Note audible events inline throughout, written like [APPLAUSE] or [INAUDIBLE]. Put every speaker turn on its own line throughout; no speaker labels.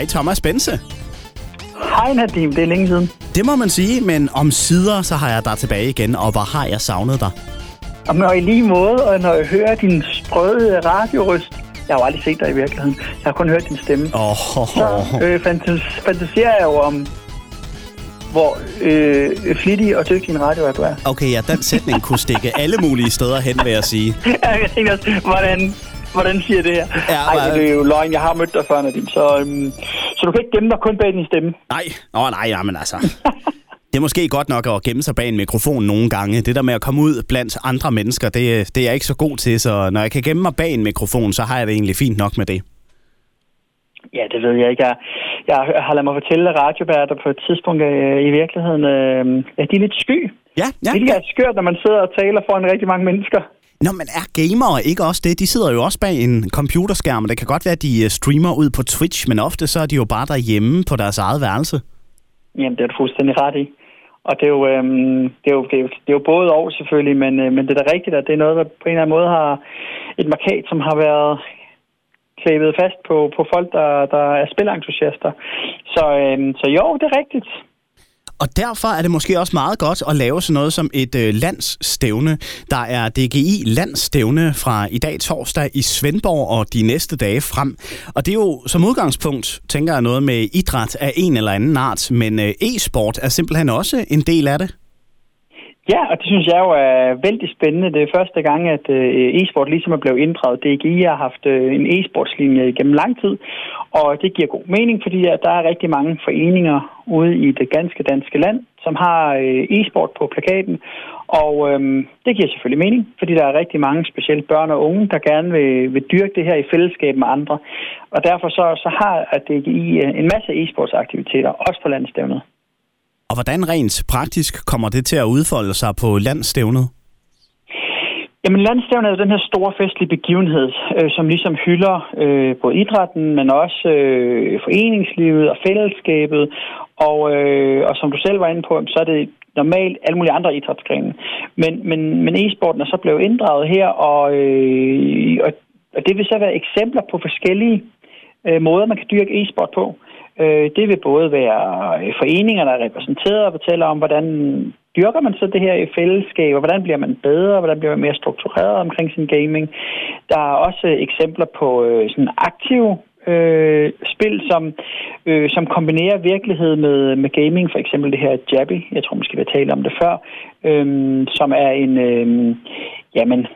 Hej Thomas Bense.
Hej Nadim, det er længe siden.
Det må man sige, men om sider, så har jeg dig tilbage igen, og hvor har jeg savnet dig?
Og når i lige måde, og når jeg hører din sprøde radiorøst, jeg har jo aldrig set dig i virkeligheden. Jeg har kun hørt din stemme.
Oh,
Så øh, fantas- fantaserer jeg jo om, hvor øh, flittig og dygtig en radio du er.
Okay, ja, den sætning kunne stikke alle mulige steder hen, vil jeg sige. [LAUGHS]
jeg tænker også, hvordan, hvordan siger det her?
Ja,
Ej,
hvad-
det er jo løgn. Jeg har mødt dig før, Nadim. Så, øhm, så du kan ikke gemme dig kun bag din stemme.
Nej, Nå, nej, nej, men altså... Det er måske godt nok at gemme sig bag en mikrofon nogle gange. Det der med at komme ud blandt andre mennesker, det, det er jeg ikke så god til. Så når jeg kan gemme mig bag en mikrofon, så har jeg det egentlig fint nok med det.
Ja, det ved jeg ikke. Jeg, jeg har ladet mig fortælle, at radioværter på et tidspunkt øh, i virkeligheden, øh, ja, de er lidt sky.
Ja, ja.
Det er skørt, når man sidder og taler foran rigtig mange mennesker.
Nå, men er gamere ikke også det? De sidder jo også bag en computerskærm, og det kan godt være, at de øh, streamer ud på Twitch, men ofte så er de jo bare derhjemme på deres eget værelse.
Jamen, det er du fuldstændig ret i. Og det er jo, øhm, det er jo, det er jo, det er jo både og selvfølgelig, men, øh, men det er da rigtigt, at det er noget, der på en eller anden måde har et markat, som har været klæbet fast på, på folk, der, der er spilentusiaster. Så, øhm, så jo, det er rigtigt.
Og derfor er det måske også meget godt at lave sådan noget som et øh, landsstævne. Der er DGI landsstævne fra i dag torsdag i Svendborg og de næste dage frem. Og det er jo som udgangspunkt, tænker jeg, noget med idræt af en eller anden art, men øh, e-sport er simpelthen også en del af det.
Ja, og det synes jeg jo er vældig spændende. Det er første gang, at øh, e-sport ligesom er blevet inddraget. DGI har haft øh, en e-sportslinje igennem lang tid, og det giver god mening, fordi der er rigtig mange foreninger ude i det ganske danske land, som har øh, e-sport på plakaten. Og øhm, det giver selvfølgelig mening, fordi der er rigtig mange, specielt børn og unge, der gerne vil, vil dyrke det her i fællesskab med andre. Og derfor så, så har DGI en masse e-sportsaktiviteter, også på landstævnet.
Og hvordan rent praktisk kommer det til at udfolde sig på landstævnet?
Jamen, landstævnet er den her store festlige begivenhed, øh, som ligesom hylder øh, både idrætten, men også øh, foreningslivet og fællesskabet. Og, øh, og som du selv var inde på, så er det normalt alle mulige andre idrætsgrene. Men, men, men e-sporten er så blevet inddraget her, og, øh, og, og det vil så være eksempler på forskellige øh, måder, man kan dyrke e-sport på. Øh, Øh, det vil både være øh, foreninger, der er repræsenteret og fortæller om, hvordan dyrker man så det her i fællesskab, og hvordan bliver man bedre, hvordan bliver man mere struktureret omkring sin gaming. Der er også øh, eksempler på øh, sådan aktive øh, spil, som, øh, som kombinerer virkelighed med, med gaming. For eksempel det her Jabby, jeg tror måske, vi har talt om det før, øh, som er en, øh, jamen,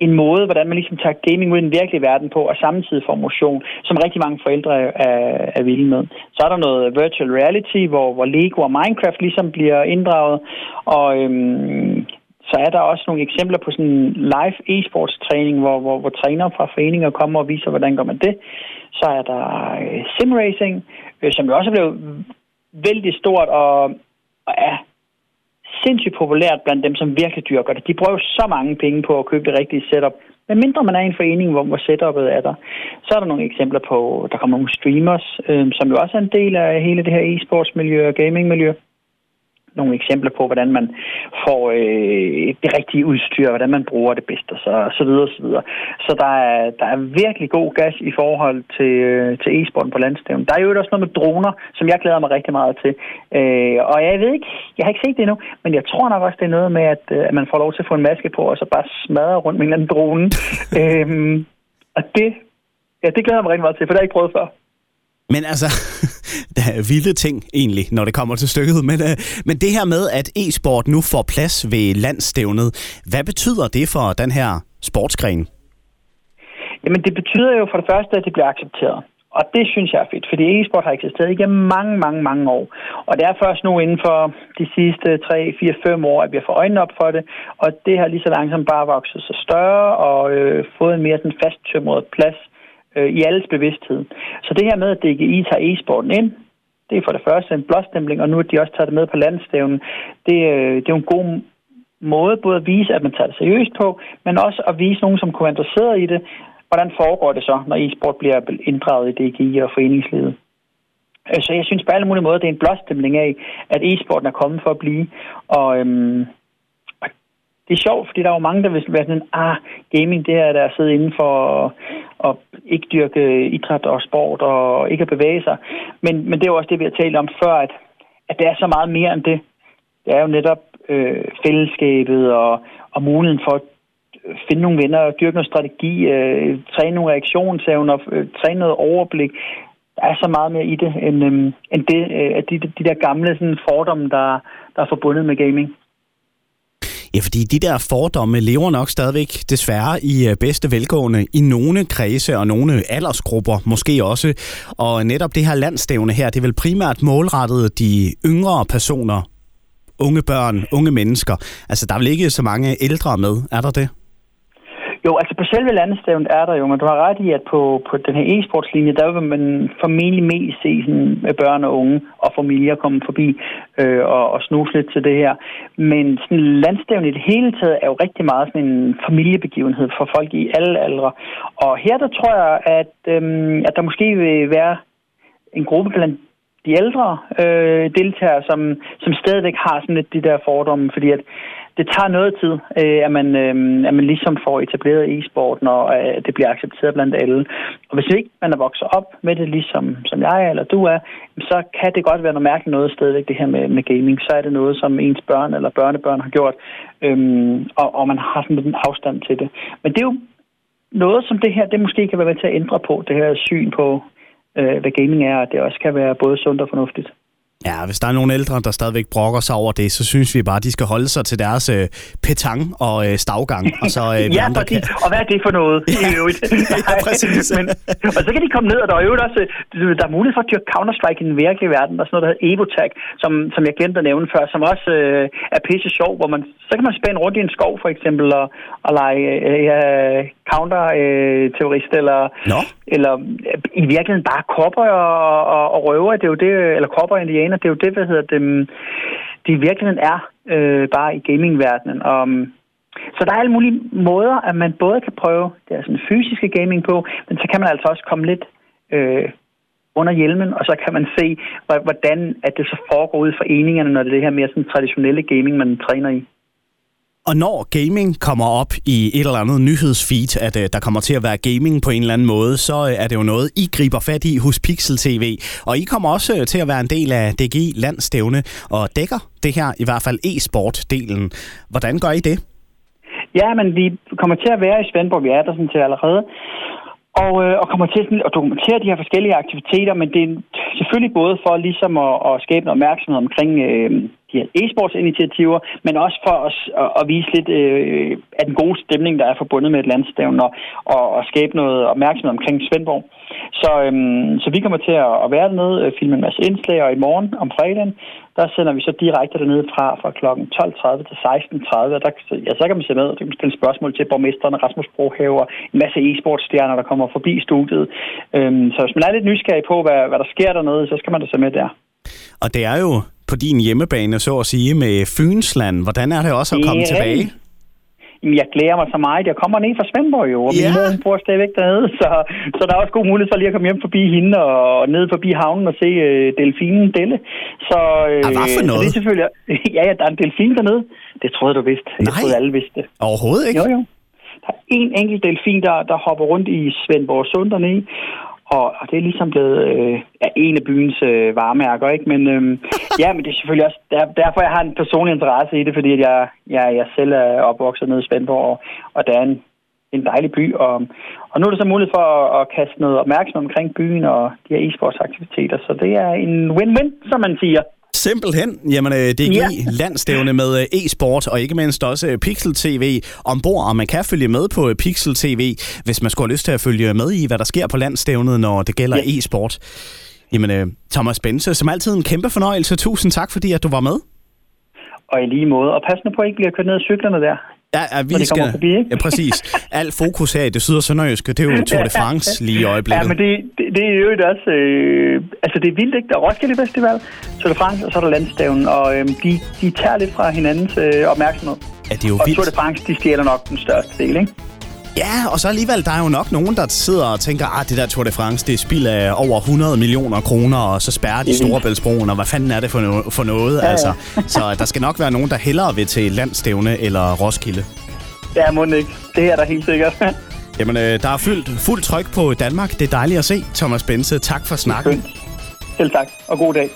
en måde, hvordan man ligesom tager gaming ud i den virkelige verden på, og samtidig får motion, som rigtig mange forældre er, er vilde med. Så er der noget virtual reality, hvor, hvor Lego og Minecraft ligesom bliver inddraget, og øhm, så er der også nogle eksempler på sådan live e-sports træning, hvor, hvor, hvor trænere fra foreninger kommer og viser, hvordan gør man det. Så er der øh, simracing, øh, som jo også er blevet vældig stort og, og er sindssygt populært blandt dem, som virkelig dyrker det. De bruger så mange penge på at købe det rigtige setup. Men mindre man er i en forening, hvor, hvor setupet er der. Så er der nogle eksempler på, der kommer nogle streamers, øh, som jo også er en del af hele det her e-sportsmiljø og gamingmiljø nogle eksempler på, hvordan man får øh, det rigtige udstyr, hvordan man bruger det bedst, og så, så videre, så videre. Så der er, der er virkelig god gas i forhold til, øh, til e-sporten på landstævnen. Der er jo også noget med droner, som jeg glæder mig rigtig meget til. Øh, og jeg ved ikke, jeg har ikke set det endnu, men jeg tror nok også, det er noget med, at, øh, at man får lov til at få en maske på, og så bare smadre rundt med en eller anden drone. [LAUGHS] øh, og det, ja, det glæder jeg mig rigtig meget til, for det har jeg ikke prøvet før.
Men altså, [LAUGHS] vilde ting egentlig, når det kommer til stykket. Men, øh, men det her med, at e-sport nu får plads ved landstævnet, hvad betyder det for den her sportsgren?
Jamen, det betyder jo for det første, at det bliver accepteret. Og det synes jeg er fedt, fordi e-sport har eksisteret igennem mange, mange, mange år. Og det er først nu inden for de sidste 3, 4, 5 år, at vi har fået øjnene op for det. Og det har lige så langsomt bare vokset sig større og øh, fået en mere sådan fasttømret plads øh, Øh, i alles bevidsthed. Så det her med, at DGI tager e-sporten ind, det er for det første en blåstempling, og nu at de også tager det med på landstævnen, det, øh, det er jo en god måde både at vise, at man tager det seriøst på, men også at vise nogen, som kunne være interesseret i det, hvordan foregår det så, når e-sport bliver inddraget i DGI og foreningslivet. Øh, så jeg synes på alle mulige måder, det er en blåstemning af, at e-sporten er kommet for at blive. Og, øhm, det er sjovt, fordi der er jo mange, der vil være sådan, ah, gaming, det er der at sidde inden for at ikke dyrke idræt og sport og ikke at bevæge sig. Men, men det er jo også det, vi har talt om før, at, at det er så meget mere end det. Det er jo netop øh, fællesskabet og, og muligheden for at øh, finde nogle venner, dyrke noget strategi, øh, træne nogle reaktionsevner, øh, træne noget overblik. Der er så meget mere i det, end, øh, end det, øh, de, de der gamle sådan, fordomme, der, der er forbundet med gaming.
Ja, fordi de der fordomme lever nok stadigvæk desværre i øh, bedste velgående i nogle kredse og nogle aldersgrupper måske også. Og netop det her landstævne her, det er vel primært målrettet de yngre personer, unge børn, unge mennesker. Altså, der er vel ikke så mange ældre med, er der det?
Jo, altså på selve landestævnet er der jo, men du har ret i, at på, på den her e-sportslinje, der vil man formentlig mest se sådan, med børn og unge og familier komme forbi øh, og, og snuse lidt til det her. Men sådan landstævnet i det hele taget er jo rigtig meget sådan en familiebegivenhed for folk i alle aldre. Og her der tror jeg, at, øh, at der måske vil være en gruppe blandt de ældre øh, deltagere, som, som stadigvæk har sådan lidt de der fordomme, fordi at det tager noget tid, øh, at, man, øh, at man ligesom får etableret e-sport, når øh, det bliver accepteret blandt alle. Og hvis ikke man er vokset op med det, ligesom som jeg eller du er, så kan det godt være noget mærkeligt noget stadigvæk, det her med, med gaming. Så er det noget, som ens børn eller børnebørn har gjort, øh, og, og man har sådan en afstand til det. Men det er jo noget, som det her, det måske kan være med til at ændre på, det her syn på, øh, hvad gaming er, og det også kan være både sundt og fornuftigt.
Ja, hvis der er nogle ældre, der stadigvæk brokker sig over det, så synes vi bare, at de skal holde sig til deres øh, petang og øh, stavgang. Og, så, øh, [LAUGHS]
ja, andre kan... og hvad er det for noget? [LAUGHS]
Ja, [LAUGHS] ja præcis.
Men, og så kan de komme ned, og der er jo også, øh, der er mulighed for at dyrke Counter-Strike i den virkelige verden. Der er sådan noget, der hedder Evotag, som, som jeg glemte at nævne før, som også øh, er pisse sjov, hvor man, så kan man spænde rundt i en skov for eksempel, og, og lege øh, counter-terrorist, øh, eller, no. eller i virkeligheden bare kopper og, og, og røver, det er jo det, eller kopper indianer, det er jo det, hvad hedder det, mm, det i virkeligheden er øh, bare i gamingverdenen. Og, mm, så der er alle mulige måder, at man både kan prøve det er sådan fysiske gaming på, men så kan man altså også komme lidt øh, under hjelmen, og så kan man se, hvordan at det så foregår ud i foreningerne, når det er det her mere sådan traditionelle gaming, man træner i.
Og når gaming kommer op i et eller andet nyhedsfeed, at uh, der kommer til at være gaming på en eller anden måde, så uh, er det jo noget, I griber fat i hos Pixel TV. Og I kommer også uh, til at være en del af DGI Landstævne og dækker det her, i hvert fald e-sport-delen. Hvordan gør I det?
Ja, men vi kommer til at være i Svendborg, vi er der sådan til allerede og, øh, og kommer til sådan, at dokumentere de her forskellige aktiviteter, men det er selvfølgelig både for ligesom at, at skabe noget opmærksomhed omkring øh, de her e-sportsinitiativer, men også for os at, at vise lidt øh, af den gode stemning, der er forbundet med et landstævn, og, og, og skabe noget opmærksomhed omkring Svendborg. Så, øhm, så vi kommer til at være dernede, øh, filme en masse indslag, og i morgen om fredagen, der sender vi så direkte dernede fra, fra kl. 12.30 til 16.30, og der, ja, så kan man se med, og kan man stille spørgsmål til borgmesteren Rasmus Brohave, og en masse e-sportstjerner, der kommer forbi studiet. Øhm, så hvis man er lidt nysgerrig på, hvad, hvad der sker dernede, så skal man da se med der.
Og det er jo på din hjemmebane, så at sige, med Fynsland. Hvordan er det også at komme tilbage?
Jamen, jeg glæder mig så meget. Jeg kommer ned fra Svendborg jo, og min yeah. mor bor stadigvæk dernede, [LAUGHS] så, så der er også god mulighed for lige at komme hjem forbi hende og ned forbi havnen og se øh, delfinen Delle. Så,
øh, ah, hvad for noget?
det er selvfølgelig, [LAUGHS] ja, ja, der er en delfin dernede. Det troede du vidste. Nej. Jeg troede, alle vidste det.
Overhovedet ikke?
Jo, jo. Der er en enkelt delfin, der, der hopper rundt i Svendborg Sund dernede, og, og det er ligesom blevet øh, en af byens øh, varemærker, ikke? Men øh, [LAUGHS] ja, men det er selvfølgelig også der, derfor, jeg har en personlig interesse i det, fordi at jeg, jeg, jeg selv er opvokset nede i Svendborg, og, og der er en, en dejlig by, og, og nu er der så mulighed for at, at kaste noget opmærksomhed omkring byen og de her e-sportsaktiviteter, så det er en win-win, som man siger.
Simpelthen. Jamen, øh, det er ja. landstævne med øh, e-sport, og ikke mindst også øh, Pixel TV ombord, og man kan følge med på Pixel TV, hvis man skulle have lyst til at følge med i, hvad der sker på landstævnet, når det gælder ja. e-sport. Jamen, Thomas Bense, som altid en kæmpe fornøjelse. Tusind tak, fordi at du var med.
Og i lige måde. Og pas nu på, at I ikke bliver kørt ned af cyklerne der.
Ja, ja vi skal... Forbi, ikke? Ja, præcis. Alt fokus her i det syd- og sønderjyske, det er jo Tour de France [LAUGHS] lige i øjeblikket.
Ja, men det, det, det er jo også... Øh, altså, det er vildt, ikke? Der er Roskilde Festival, Tour de France, og så er der Landstævnen, og øh, de, de tager lidt fra hinandens øh, opmærksomhed.
Ja, det er jo
og
vildt.
Tour de France, de stjæler nok den største del, ikke?
Ja, og så alligevel, der er jo nok nogen, der sidder og tænker, at det der Tour de France, det er spild af over 100 millioner kroner, og så spærrer de Storebæltsbroen, og hvad fanden er det for, no- for noget? Ja, ja. Altså, så der skal nok være nogen, der hellere vil til Landstævne eller Roskilde.
Ja, må ikke. Det er der helt sikkert. [LAUGHS]
Jamen, øh, der er fyldt fuld tryk på Danmark. Det er dejligt at se. Thomas Bense, tak for snakken.
Selv tak, og god dag.